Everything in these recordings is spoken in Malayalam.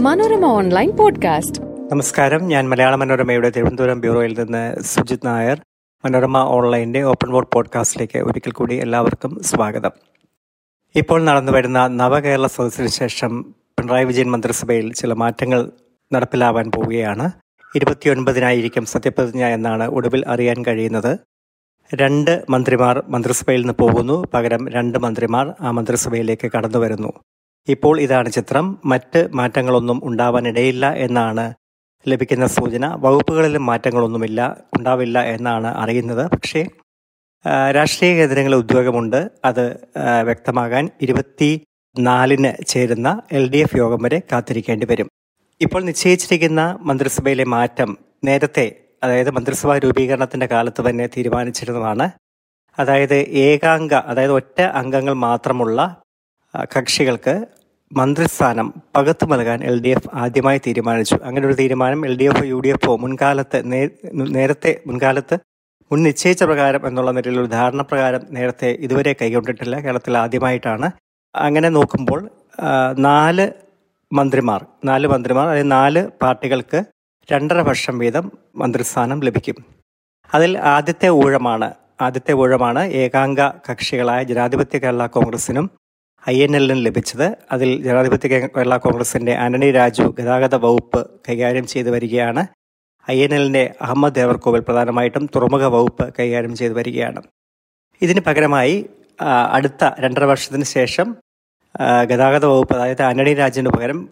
Manorama online podcast. നമസ്കാരം. ഞാൻ മലയാള മനോരമയുടെ തിരുവനന്തപുരം ബ്യൂറോയിൽ നിന്ന് സുജിത് നായർ. മനോരമ ഓൺലൈന്റെ ഓപ്പൺ വോർഡ് പോഡ്കാസ്റ്റിലേക്ക് ഒരിക്കൽ കൂടി എല്ലാവർക്കും സ്വാഗതം. ഇപ്പോൾ നടന്നു വരുന്ന നവകേരള സദസ്സിന് ശേഷം പിണറായി വിജയൻ മന്ത്രിസഭയിൽ ചില മാറ്റങ്ങൾ നടപ്പിലാവാൻ പോവുകയാണ്. ഇരുപത്തിയൊൻപതിനായിരിക്കും സത്യപ്രതിജ്ഞ എന്നാണ് ഒടുവിൽ അറിയാൻ കഴിയുന്നത്. രണ്ട് മന്ത്രിമാർ മന്ത്രിസഭയിൽ നിന്ന് പോകുന്നു. പകരം രണ്ട് മന്ത്രിമാർ ആ മന്ത്രിസഭയിലേക്ക് കടന്നു വരുന്നു. ഇപ്പോൾ ഇതാണ് ചിത്രം. മറ്റ് മാറ്റങ്ങളൊന്നും ഉണ്ടാവാനിടയില്ല എന്നാണ് ലഭിക്കുന്ന സൂചന. വകുപ്പുകളിലും മാറ്റങ്ങളൊന്നുമില്ല ഉണ്ടാവില്ല എന്നാണ് അറിയുന്നത്. പക്ഷേ രാഷ്ട്രീയ കേന്ദ്രങ്ങളിൽ ഉദ്യോഗമുണ്ട്. അത് വ്യക്തമാകാൻ ഇരുപത്തി നാലിന് ചേരുന്ന എൽ ഡി എഫ് യോഗം വരെ കാത്തിരിക്കേണ്ടി വരും. ഇപ്പോൾ നിശ്ചയിച്ചിരിക്കുന്ന മന്ത്രിസഭയിലെ മാറ്റം നേരത്തെ അതായത് മന്ത്രിസഭാ രൂപീകരണത്തിന്റെ കാലത്ത് തന്നെ തീരുമാനിച്ചിരുന്നതാണ്. അതായത് ഏകാംഗ അതായത് ഒറ്റ അംഗങ്ങൾ മാത്രമുള്ള കക്ഷികൾക്ക് മന്ത്രിസ്ഥാനം പകത്തു നൽകാൻ എൽ ഡി എഫ് ആദ്യമായി തീരുമാനിച്ചു. അങ്ങനെ ഒരു തീരുമാനം L D F U D എഫോ മുൻകാലത്ത് നേരത്തെ മുൻകാലത്ത് മുൻ നിശ്ചയിച്ച പ്രകാരം എന്നുള്ള നിലയിൽ ഒരു ധാരണ പ്രകാരം നേരത്തെ ഇതുവരെ കൈകൊണ്ടിട്ടില്ല. കേരളത്തിൽ ആദ്യമായിട്ടാണ്. അങ്ങനെ നോക്കുമ്പോൾ നാല് മന്ത്രിമാർ നാല് മന്ത്രിമാർ അതായത് നാല് പാർട്ടികൾക്ക് രണ്ടര വർഷം വീതം മന്ത്രിസ്ഥാനം ലഭിക്കും. അതിൽ ആദ്യത്തെ ഊഴമാണ് ആദ്യത്തെ ഊഴമാണ് ഏകാംഗ കക്ഷികളായ ജനാധിപത്യ കേരള കോൺഗ്രസിനും ഐ എൻ എല്ലിനും ലഭിച്ചത്. അതിൽ ജനാധിപത്യ കേരള കോൺഗ്രസിന്റെ ആന്റണി രാജു ഗതാഗത വകുപ്പ് കൈകാര്യം ചെയ്തു വരികയാണ്. ഐ എൻ എല്ലിന്റെ അഹമ്മദ് ദേവർകോവിൽ പ്രധാനമായിട്ടും തുറമുഖ വകുപ്പ് കൈകാര്യം ചെയ്തു വരികയാണ്. ഇതിന് പകരമായി അടുത്ത രണ്ടര വർഷത്തിന് ശേഷം ഗതാഗത വകുപ്പ് അതായത് ആന്റണി രാജുവിന് പകരം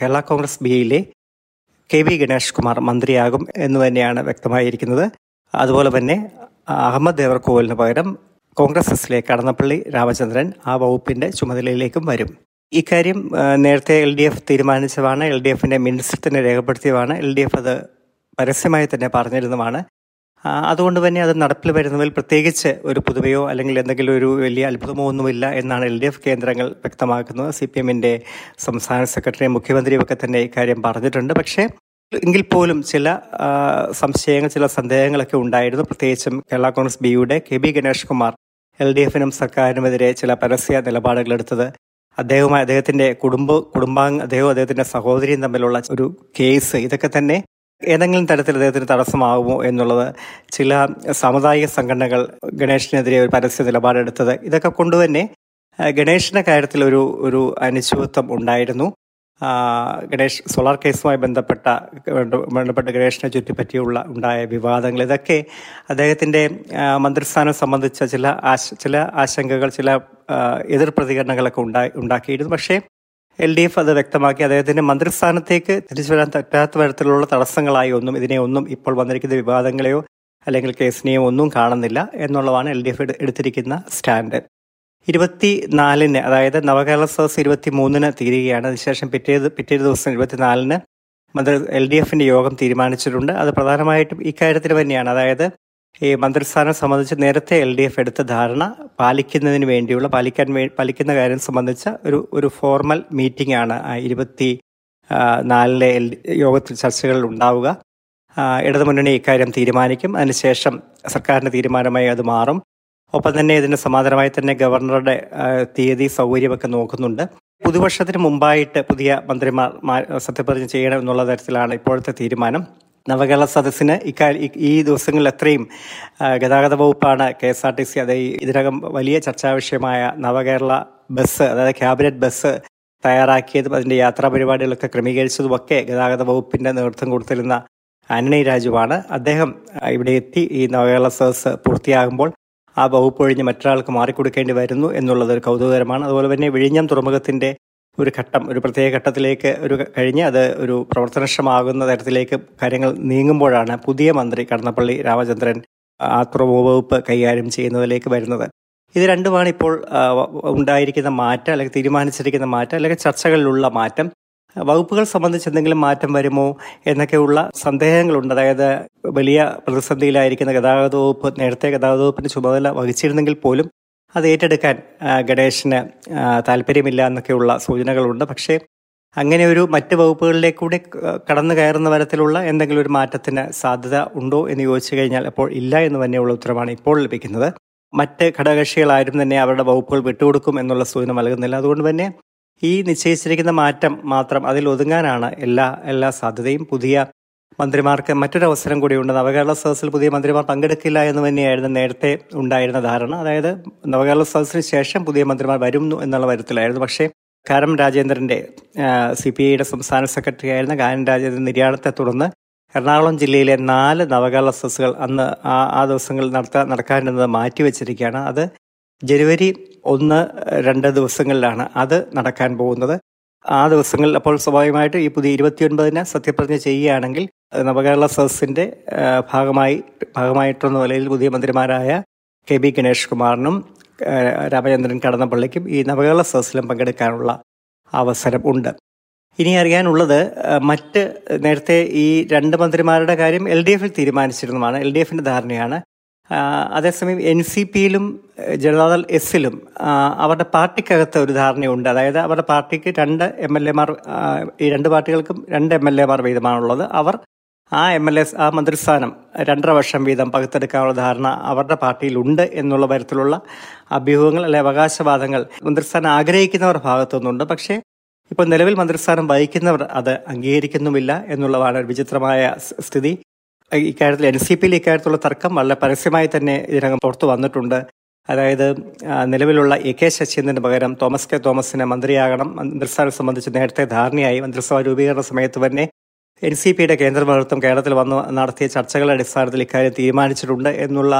കേരള കോൺഗ്രസ് ബിയിലെ കെ വി ഗണേഷ് കുമാർ മന്ത്രിയാകും എന്ന് തന്നെയാണ് വ്യക്തമായിരിക്കുന്നത്. അതുപോലെ തന്നെ അഹമ്മദ് ദേവർകോവലിന് പകരം കോൺഗ്രസ് എസിലെ കടന്നപ്പള്ളി രാമചന്ദ്രൻ ആ വകുപ്പിന്റെ ചുമതലയിലേക്കും വരും. ഇക്കാര്യം നേരത്തെ എൽ ഡി എഫ് തീരുമാനിച്ചതാണ് എൽ ഡി എഫിന്റെ മിനിറ്റ്സിൽ തന്നെ രേഖപ്പെടുത്തിയതാണ് എൽ ഡി എഫ് അത് പരസ്യമായി തന്നെ പറഞ്ഞിരുന്നതാണ്. അതുകൊണ്ട് തന്നെ അത് നടപ്പിൽ വരുന്നതിൽ പ്രത്യേകിച്ച് ഒരു പുതുമയോ അല്ലെങ്കിൽ എന്തെങ്കിലും ഒരു വലിയ അത്ഭുതമോ ഒന്നുമില്ല എന്നാണ് എൽ ഡി എഫ് കേന്ദ്രങ്ങൾ വ്യക്തമാക്കുന്നത്. സി പി എമ്മിന്റെ സംസ്ഥാന സെക്രട്ടറി മുഖ്യമന്ത്രിയും ഒക്കെ തന്നെ ഇക്കാര്യം പറഞ്ഞിട്ടുണ്ട്. പക്ഷേ എങ്കിൽ പോലും ചില സംശയങ്ങൾ ചില സന്ദേഹങ്ങളൊക്കെ ഉണ്ടായിരുന്നു. പ്രത്യേകിച്ചും കേരള കോൺഗ്രസ് ബിയുടെ K B Ganesh Kumar L D എഫിനും സർക്കാരിനുമെതിരെ ചില പരസ്യ നിലപാടുകൾ എടുത്തത്. അദ്ദേഹവുമായി അദ്ദേഹത്തിന്റെ കുടുംബ കുടുംബാംഗ അദ്ദേഹവും അദ്ദേഹത്തിന്റെ സഹോദരിയും തമ്മിലുള്ള ഒരു കേസ്. ഇതൊക്കെ തന്നെ ഏതെങ്കിലും തരത്തിൽ അദ്ദേഹത്തിന് തടസ്സമാകുമോ എന്നുള്ളത് ചില സാമുദായിക സംഘടനകൾ ഗണേഷിനെതിരെ ഒരു പരസ്യ നിലപാടെടുത്തത്. ഇതൊക്കെ കൊണ്ടുതന്നെ ഗണേഷിന്റെ കാര്യത്തിൽ ഒരു ഒരു അനിശ്ചിതത്വം ഉണ്ടായിരുന്നു. ഗണേഷ് സോളാർ കേസുമായി ബന്ധപ്പെട്ട ബന്ധപ്പെട്ട ഗണേഷിനെ ചുറ്റിപ്പറ്റിയുള്ള ഉണ്ടായ വിവാദങ്ങൾ. ഇതൊക്കെ അദ്ദേഹത്തിന്റെ മന്ത്രിസ്ഥാനം സംബന്ധിച്ച ചില ആശ ചില ആശങ്കകൾ ചില എതിർ പ്രതികരണങ്ങളൊക്കെ ഉണ്ടായി ഉണ്ടാക്കിയിരുന്നു. പക്ഷേ എൽ ഡി എഫ് അത് വ്യക്തമാക്കി. അദ്ദേഹത്തിന്റെ മന്ത്രിസ്ഥാനത്തേക്ക് തിരിച്ചു വരാൻ പറ്റാത്ത തരത്തിലുള്ള തടസ്സങ്ങളായി ഒന്നും ഇതിനെ ഒന്നും ഇപ്പോൾ വന്നിരിക്കുന്ന വിവാദങ്ങളെയോ അല്ലെങ്കിൽ കേസിനെയോ ഒന്നും കാണുന്നില്ല എന്നുള്ളതാണ് എൽ ഡി എഫ് എടുത്തിരിക്കുന്ന സ്റ്റാൻഡ്. ഇരുപത്തി നാലിന് അതായത് നവകേരള സദസ് ഇരുപത്തി മൂന്നിന് തീരുകയാണ്. അതിനുശേഷം പിറ്റേ പിറ്റേ ദിവസം ഇരുപത്തിനാലിന് മന്ത്രി എൽ ഡി എഫിന്റെ യോഗം തീരുമാനിച്ചിട്ടുണ്ട്. അത് പ്രധാനമായിട്ടും ഇക്കാര്യത്തിൽ തന്നെയാണ്. അതായത് ഈ മന്ത്രിസ്ഥാനം സംബന്ധിച്ച് നേരത്തെ എൽ ഡി എഫ് എടുത്ത ധാരണ പാലിക്കുന്നതിന് വേണ്ടിയുള്ള പാലിക്കാൻ പാലിക്കുന്ന കാര്യം സംബന്ധിച്ച ഒരു ഒരു ഫോർമൽ മീറ്റിംഗ് ആണ് ഇരുപത്തി നാലിലെ എൽ യോഗത്തിൽ ചർച്ചകളിൽ ഉണ്ടാവുക. ഇടതുമുന്നണി ഇക്കാര്യം തീരുമാനിക്കും. അതിനുശേഷം സർക്കാരിന്റെ തീരുമാനമായി അത് മാറും. ഒപ്പം തന്നെ ഇതിന് സമാന്തരമായി തന്നെ ഗവർണറുടെ തീയതി സൗകര്യമൊക്കെ നോക്കുന്നുണ്ട്. പുതുവർഷത്തിന് മുമ്പായിട്ട് പുതിയ മന്ത്രിമാർ സത്യപ്രതിജ്ഞ ചെയ്യണം എന്നുള്ള തരത്തിലാണ് ഇപ്പോഴത്തെ തീരുമാനം. നവകേരള സദസ്സിന് ഇക്കാര്യം ഈ- ദിവസങ്ങളിൽ എത്രയും ആ, ഗതാഗത വകുപ്പാണ് K S R T C അത് ഇതിനകം വലിയ ചർച്ചാ വിഷയമായ നവകേരള ബസ് അതായത് ക്യാബിനറ്റ് ബസ് തയ്യാറാക്കിയതും അതിന്റെ യാത്രാ പരിപാടികളൊക്കെ ക്രമീകരിച്ചതുമൊക്കെ ഗതാഗത വകുപ്പിന്റെ നേതൃത്വം കൊടുത്തിരുന്ന ആന്റണി രാജുവാണ്. അദ്ദേഹം ഇവിടെ എത്തി ഈ നവകേരള സദസ് പൂർത്തിയാകുമ്പോൾ ആ വകുപ്പ് ഒഴിഞ്ഞ് മറ്റൊരാൾക്ക് മാറിക്കൊടുക്കേണ്ടി വരുന്നു എന്നുള്ളത് ഒരു കൗതുകകരമാണ്. അതുപോലെ തന്നെ വിഴിഞ്ഞം തുറമുഖത്തിന്റെ ഒരു ഘട്ടം ഒരു പ്രത്യേക ഘട്ടത്തിലേക്ക് ഒരു കഴിഞ്ഞ് അത് ഒരു പ്രവർത്തനക്ഷമാകുന്ന തരത്തിലേക്ക് കാര്യങ്ങൾ നീങ്ങുമ്പോഴാണ് പുതിയ മന്ത്രി കടന്നപ്പള്ളി രാമചന്ദ്രൻ ആത്മവകുപ്പ് കൈകാര്യം ചെയ്യുന്നതിലേക്ക് വരുന്നത്. ഇത് രണ്ടുമാണ് ഇപ്പോൾ ഉണ്ടായിരിക്കുന്ന മാറ്റം അല്ലെങ്കിൽ തീരുമാനിച്ചിരിക്കുന്ന മാറ്റം അല്ലെങ്കിൽ ചർച്ചകളിലുള്ള മാറ്റം. വകുപ്പുകൾ സംബന്ധിച്ച് എന്തെങ്കിലും മാറ്റം വരുമോ എന്നൊക്കെയുള്ള സന്ദേഹങ്ങളുണ്ട്. അതായത് വലിയ പ്രതിസന്ധിയിലായിരിക്കുന്ന ഗതാഗത വകുപ്പ് നേരത്തെ ഗതാഗത വകുപ്പിന്റെ ചുമതല വഹിച്ചിരുന്നെങ്കിൽ പോലും അത് ഏറ്റെടുക്കാൻ ഗണേശന് താല്പര്യമില്ല എന്നൊക്കെയുള്ള സൂചനകളുണ്ട്. പക്ഷേ അങ്ങനെ ഒരു മറ്റ് വകുപ്പുകളിലേക്ക് കൂടി കടന്നു കയറുന്ന തരത്തിലുള്ള എന്തെങ്കിലും ഒരു മാറ്റത്തിന് സാധ്യത ഉണ്ടോ എന്ന് ചോദിച്ചു കഴിഞ്ഞാൽ അപ്പോൾ ഇല്ല എന്ന് തന്നെയുള്ള ഉത്തരമാണ് ഇപ്പോൾ ലഭിക്കുന്നത്. മറ്റ് ഘടകകക്ഷികളാരും തന്നെ അവരുടെ വകുപ്പുകൾ വിട്ടുകൊടുക്കും എന്നുള്ള സൂചന നൽകുന്നില്ല. അതുകൊണ്ട് തന്നെ ഈ നിശ്ചയിച്ചിരിക്കുന്ന മാറ്റം മാത്രം അതിൽ ഒതുങ്ങാനാണ് എല്ലാ എല്ലാ സാധ്യതയും. പുതിയ മന്ത്രിമാർക്ക് മറ്റൊരവസരം കൂടിയുണ്ട്. നവകേരള സദസ്സിൽ പുതിയ മന്ത്രിമാർ പങ്കെടുക്കില്ല എന്ന് തന്നെയായിരുന്നു നേരത്തെ ഉണ്ടായിരുന്ന ധാരണ. അതായത് നവകേരള സദസ്സിന് ശേഷം പുതിയ മന്ത്രിമാർ വരുന്നു എന്നുള്ള വരത്തിലായിരുന്നു. പക്ഷേ കാരം രാജേന്ദ്രന്റെ സി പി ഐയുടെ സംസ്ഥാന സെക്രട്ടറി ആയിരുന്ന കാനം രാജേന്ദ്രൻ നിര്യാണത്തെ തുടർന്ന് എറണാകുളം ജില്ലയിലെ നാല് നവകേരള സദസ്സുകൾ അന്ന് ആ ആ ദിവസങ്ങളിൽ നടത്താൻ നടക്കാനിരുന്നത് മാറ്റിവെച്ചിരിക്കുകയാണ്. അത് ജനുവരി ഒന്ന് രണ്ട് ദിവസങ്ങളിലാണ് അത് നടക്കാൻ പോകുന്നത്. ആ ദിവസങ്ങളിൽ അപ്പോൾ സ്വാഭാവികമായിട്ട് ഈ പുതിയ ഇരുപത്തിയൊൻപതിന് സത്യപ്രതിജ്ഞ ചെയ്യുകയാണെങ്കിൽ നവകേരള സദസ്സിന്റെ ഭാഗമായി ഭാഗമായിട്ടുള്ള നിലയിൽ പുതിയ മന്ത്രിമാരായ കെ ബി ഗണേഷ് കുമാറിനും രാമചന്ദ്രൻ കടന്നപ്പള്ളിക്കും ഈ നവകേരള സദസ്സിലും പങ്കെടുക്കാനുള്ള അവസരം ഉണ്ട്. ഇനി അറിയാനുള്ളത് മറ്റ് നേരത്തെ ഈ രണ്ട് മന്ത്രിമാരുടെ കാര്യം എൽ ഡി എഫിൽ തീരുമാനിച്ചിരുന്നതാണ് എൽ ഡി എഫിന്റെ ധാരണയാണ്. അതേസമയം എൻ സി പിയിലും ജനതാദൾ എസിലും അവരുടെ പാർട്ടിക്കകത്ത് ഒരു ധാരണയുണ്ട്. അതായത് അവരുടെ പാർട്ടിക്ക് രണ്ട് എം എൽ എമാർ ഈ രണ്ട് പാർട്ടികൾക്കും രണ്ട് എം എൽ എമാർ വീതമാണുള്ളത്. അവർ ആ എം എൽ എ ആ മന്ത്രിസ്ഥാനം രണ്ടര വർഷം വീതം പകുത്തെടുക്കാനുള്ള ധാരണ അവരുടെ പാർട്ടിയിലുണ്ട് എന്നുള്ള തരത്തിലുള്ള അഭ്യൂഹങ്ങൾ അല്ലെ അവകാശവാദങ്ങൾ മന്ത്രിസ്ഥാനം ആഗ്രഹിക്കുന്നവർ ഭാഗത്തുനിന്നുണ്ട്. പക്ഷേ ഇപ്പോൾ നിലവിൽ മന്ത്രിസ്ഥാനം വഹിക്കുന്നവർ അത് അംഗീകരിക്കുന്നുമില്ല എന്നുള്ളതാണ് വിചിത്രമായ സ്ഥിതി. ഇക്കാര്യത്തിൽ എൻ സി പിയിൽ ഇക്കാര്യത്തിലുള്ള തർക്കം വളരെ പരസ്യമായി തന്നെ ഇതിനകം പുറത്തു വന്നിട്ടുണ്ട്. അതായത് നിലവിലുള്ള എ കെ ശശീന്ദ്രന് പകരം തോമസ് കെ തോമസിനെ മന്ത്രിയാകണം. മന്ത്രിസ്ഥാനം സംബന്ധിച്ച് നേരത്തെ ധാരണയായി മന്ത്രിസഭാ രൂപീകരണ സമയത്ത് തന്നെ എൻ സി പിയുടെ കേന്ദ്ര നേതൃത്വം കേരളത്തിൽ വന്ന് നടത്തിയ ചർച്ചകളുടെ അടിസ്ഥാനത്തിൽ ഇക്കാര്യം തീരുമാനിച്ചിട്ടുണ്ട് എന്നുള്ള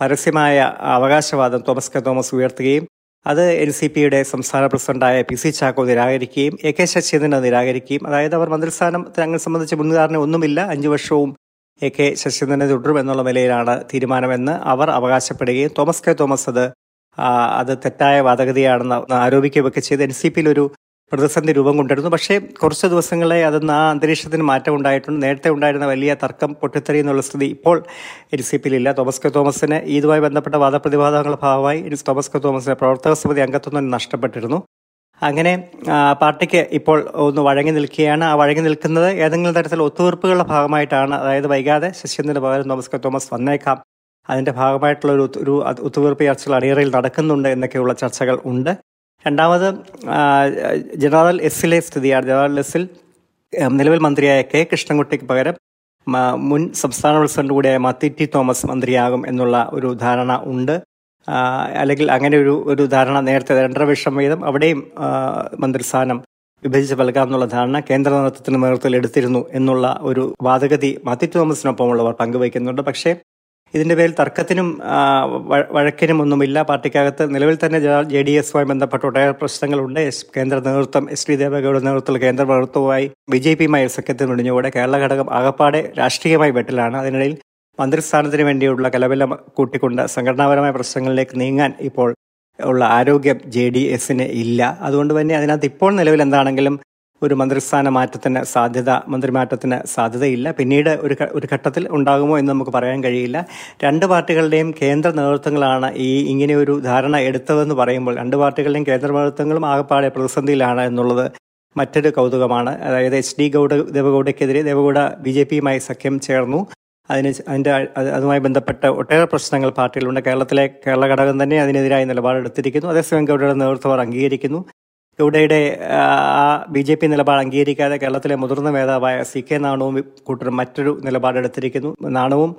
പരസ്യമായ അവകാശവാദം തോമസ് കെ തോമസ് ഉയർത്തുകയും അത് എൻ സി പിയുടെ സംസ്ഥാന പ്രസിഡന്റായ പി സി ചാക്കോ നിരാകരിക്കുകയും എ കെ ശശീന്ദ്രൻ നിരാകരിക്കുകയും അതായത് അവർ മന്ത്രിസ്ഥാനം അങ്ങനെ സംബന്ധിച്ച മുൻധാരണ ഒന്നുമില്ല അഞ്ചു വർഷവും എ കെ ശശീന്ദ്രനെ തുടരും എന്നുള്ള നിലയിലാണ് തീരുമാനമെന്ന് അവർ അവകാശപ്പെടുകയും തോമസ് കെ തോമസ് അത് അത് തെറ്റായ വാദഗതിയാണെന്ന് ആരോപിക്കുകയൊക്കെ ചെയ്ത് എൻ സി പിയിൽ ഒരു പ്രതിസന്ധി രൂപം കൊണ്ടിരുന്നു. പക്ഷേ കുറച്ച് ദിവസങ്ങളെ അതൊന്ന് ആ അന്തരീക്ഷത്തിന് മാറ്റം ഉണ്ടായിട്ടുണ്ട്. നേരത്തെ ഉണ്ടായിരുന്ന വലിയ തർക്കം പൊട്ടിത്തെറി എന്നുള്ള സ്ഥിതി ഇപ്പോൾ എൻ സി പിയിലില്ല. Thomas K. തോമസിന് ഇതുമായി ബന്ധപ്പെട്ട വാദപ്രതിവാദങ്ങളുടെ ഭാഗമായി തോമസ് കെ. തോമസിന് പ്രവർത്തക സമിതി അംഗത്വം നഷ്ടപ്പെട്ടിരുന്നു. അങ്ങനെ പാർട്ടിക്ക് ഇപ്പോൾ ഒന്ന് വഴങ്ങി നിൽക്കുകയാണ്. ആ വഴങ്ങി നിൽക്കുന്നത് ഏതെങ്കിലും തരത്തിൽ ഒത്തുതീർപ്പുകളുടെ ഭാഗമായിട്ടാണ്. അതായത് വൈകാതെ ശശീന്ദ്രന് പകരം തോമസ് കെ. തോമസ് വന്നേക്കാം. അതിന്റെ ഭാഗമായിട്ടുള്ള ഒരു ഒരു ഒത്തുതീർപ്പ് ചർച്ചകൾ അണിയറയിൽ നടക്കുന്നുണ്ട് എന്നൊക്കെയുള്ള ചർച്ചകൾ ഉണ്ട്. രണ്ടാമത് ജനറൽ എസിലെ സ്ഥിതിയാണ്. ജനറൽ എസിൽ നിലവിൽ മന്ത്രിയായ കെ കൃഷ്ണൻകുട്ടിക്ക് പകരം മുൻ സംസ്ഥാന പ്രസിഡന്റ് കൂടിയായ മത്തി ടി തോമസ് മന്ത്രിയാകും എന്നുള്ള ഒരു ധാരണ ഉണ്ട്. അല്ലെങ്കിൽ അങ്ങനെ ഒരു ഒരു ധാരണ നേരത്തെ രണ്ടര വർഷം വീതം അവിടെയും മന്ത്രിസ്ഥാനം വിഭജിച്ച് നൽകാമെന്നുള്ള ധാരണ കേന്ദ്ര നേതൃത്വത്തിന് നേതൃത്വത്തിൽ എടുത്തിരുന്നു എന്നുള്ള ഒരു വാദഗതി മാത്യു തോമസിനൊപ്പമുള്ളവർ പങ്കുവയ്ക്കുന്നുണ്ട്. പക്ഷേ ഇതിന്റെ പേരിൽ തർക്കത്തിനും വഴക്കിനും ഒന്നുമില്ല. പാർട്ടിക്കകത്ത് നിലവിൽ തന്നെ ജെ ഡി എസുമായി ബന്ധപ്പെട്ട ഒട്ടേറെ പ്രശ്നങ്ങളുണ്ട്. കേന്ദ്ര നേതൃത്വം എസ് ഡി ദേവഗൌഡ നേതൃത്വത്തിൽ കേന്ദ്ര നേതൃത്വവുമായി ബി ജെ പിയുമായി സഖ്യത്തിൽ മുടിഞ്ഞുകൂടെ. കേരള ഘടകം ആകപ്പാടെ രാഷ്ട്രീയമായി വെട്ടിലാണ്. അതിനിടയിൽ മന്ത്രിസ്ഥാനത്തിന് വേണ്ടിയുള്ള കലബലം കൂട്ടിക്കൊണ്ട് സംഘടനാപരമായ പ്രശ്നങ്ങളിലേക്ക് നീങ്ങാൻ ഇപ്പോൾ ഉള്ള ആരോഗ്യം ജെ ഡി എസിന് ഇല്ല. അതുകൊണ്ട് തന്നെ അതിനകത്ത് ഇപ്പോൾ നിലവിൽ എന്താണെങ്കിലും ഒരു മന്ത്രിസ്ഥാന മാറ്റത്തിന് സാധ്യത മന്ത്രിമാറ്റത്തിന് സാധ്യതയില്ല. പിന്നീട് ഒരു ഒരു ഘട്ടത്തിൽ ഉണ്ടാകുമോ എന്ന് നമുക്ക് പറയാൻ കഴിയില്ല. രണ്ട് പാർട്ടികളുടെയും കേന്ദ്ര നേതൃത്വങ്ങളാണ് ഈ ഇങ്ങനെ ഒരു ധാരണ എടുത്തതെന്ന് പറയുമ്പോൾ രണ്ട് പാർട്ടികളുടെയും കേന്ദ്ര നേതൃത്വങ്ങളും ആകപ്പാടെ പ്രതിസന്ധിയിലാണ് എന്നുള്ളത് മറ്റൊരു കൗതുകമാണ്. അതായത് എച്ച് ഡി ഗൗഡ ദേവഗൌഡയ്ക്കെതിരെ ദേവഗൌഡ ബി ജെ പിയുമായി സഖ്യം ചേർന്നു. അതിന് അതിന്റെ അതുമായി ബന്ധപ്പെട്ട ഒട്ടേറെ പ്രശ്നങ്ങൾ പാർട്ടിയിലുണ്ട്. കേരളത്തിലെ കേരള ഘടകം തന്നെ അതിനെതിരായ നിലപാടെടുത്തിരിക്കുന്നു. അതേസമയം ഗൗഡയുടെ നേതൃത്വം അംഗീകരിക്കുന്നു. ഗൗഡയുടെ ആ ബി ജെ പി നിലപാട് അംഗീകരിക്കാതെ കേരളത്തിലെ മുതിർന്ന നേതാവായ സി കെ നാണവും കൂട്ടർ മറ്റൊരു നിലപാടെടുത്തിരിക്കുന്നു നാണവും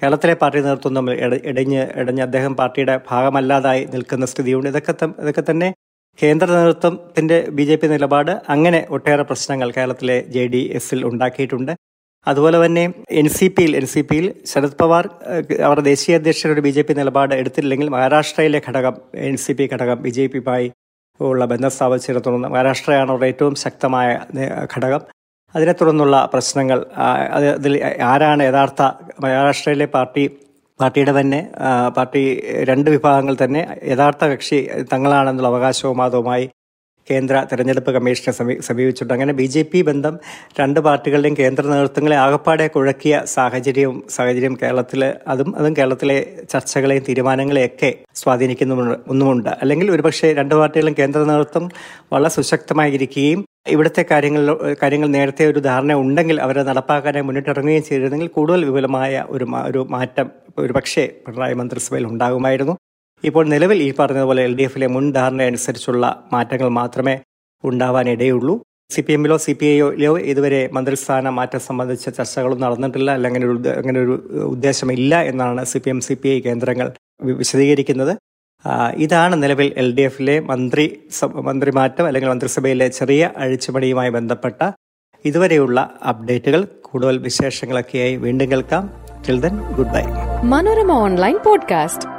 കേരളത്തിലെ പാർട്ടി നേതൃത്വം തമ്മിൽ ഇടഞ്ഞ് ഇടഞ്ഞ് അദ്ദേഹം പാർട്ടിയുടെ ഭാഗമല്ലാതായി നിൽക്കുന്ന സ്ഥിതിയുണ്ട്. ഇതൊക്കെ ഇതൊക്കെ തന്നെ കേന്ദ്ര നേതൃത്വത്തിന്റെ ബി ജെ പി നിലപാട്. അങ്ങനെ ഒട്ടേറെ പ്രശ്നങ്ങൾ കേരളത്തിലെ ജെ ഡി എസിൽ ഉണ്ടാക്കിയിട്ടുണ്ട്. അതുപോലെ തന്നെ എൻ സി പിയിൽ എൻ സി പിയിൽ ശരത് പവാർ അവരുടെ ദേശീയ അധ്യക്ഷരുടെ ബി ജെ പി നിലപാട് എടുത്തില്ലെങ്കിൽ മഹാരാഷ്ട്രയിലെ ഘടകം എൻ സി പി ഘടകം ബി ജെ പിയുമായി ഉള്ള ബന്ധം സ്ഥാപിച്ചതിനെ തുടർന്ന് മഹാരാഷ്ട്രയാണ് അവരുടെ ഏറ്റവും ശക്തമായ ഘടകം. അതിനെ തുടർന്നുള്ള പ്രശ്നങ്ങൾ അത് അതിൽ ആരാണ് യഥാർത്ഥ മഹാരാഷ്ട്രയിലെ പാർട്ടി പാർട്ടിയുടെ തന്നെ പാർട്ടി രണ്ട് വിഭാഗങ്ങൾ തന്നെ യഥാർത്ഥ കക്ഷി തങ്ങളാണെന്നുള്ള അവകാശവും വാദവുമായി കേന്ദ്ര തെരഞ്ഞെടുപ്പ് കമ്മീഷനെ സമീ സമീപിച്ചിട്ടുണ്ട്. അങ്ങനെ ബി ജെ പി ബന്ധം രണ്ട് പാർട്ടികളുടെയും കേന്ദ്ര നേതൃത്വങ്ങളെ ആകപ്പാടെ കുഴക്കിയ സാഹചര്യവും സാഹചര്യം കേരളത്തിൽ അതും അതും കേരളത്തിലെ ചർച്ചകളെയും തീരുമാനങ്ങളെയൊക്കെ സ്വാധീനിക്കുന്നുണ്ട് ഒന്നുമുണ്ട്. അല്ലെങ്കിൽ ഒരുപക്ഷെ രണ്ട് പാർട്ടികളും കേന്ദ്ര നേതൃത്വം വളരെ സുശക്തമായിരിക്കുകയും ഇവിടുത്തെ കാര്യങ്ങൾ കാര്യങ്ങൾ നേരത്തെ ഒരു ധാരണ ഉണ്ടെങ്കിൽ അവരെ നടപ്പാക്കാനായി മുന്നിട്ടിറങ്ങുകയും ചെയ്തിരുന്നെങ്കിൽ കൂടുതൽ വിപുലമായ ഒരു ഒരു മാറ്റം ഒരുപക്ഷെ പിണറായി മന്ത്രിസഭയിൽ ഉണ്ടാകുമായിരുന്നു. ഇപ്പോൾ നിലവിൽ ഈ പറഞ്ഞതുപോലെ എൽ ഡി എഫിലെ മുൻ ധാരണയനുസരിച്ചുള്ള മാറ്റങ്ങൾ മാത്രമേ ഉണ്ടാവാനിടയുള്ളൂ. സി പി എമ്മിലോ സി പി ഐയിലോ ഇതുവരെ മന്ത്രിസ്ഥാന മാറ്റം സംബന്ധിച്ച ചർച്ചകളും നടന്നിട്ടില്ല. അല്ലെങ്കിൽ അങ്ങനെ ഒരു അങ്ങനെ ഒരു ഉദ്ദേശമില്ല എന്നാണ് C P M C P I കേന്ദ്രങ്ങൾ വിശദീകരിക്കുന്നത് ഇതാണ് നിലവിൽ എൽ ഡി എഫിലെ മന്ത്രി മന്ത്രിമാറ്റം അല്ലെങ്കിൽ മന്ത്രിസഭയിലെ ചെറിയ അഴിച്ചുപണിയുമായി ബന്ധപ്പെട്ട ഇതുവരെയുള്ള അപ്ഡേറ്റുകൾ. കൂടുതൽ വിശേഷങ്ങളൊക്കെയായി വീണ്ടും കേൾക്കാം. Children goodbye Manorama online podcast.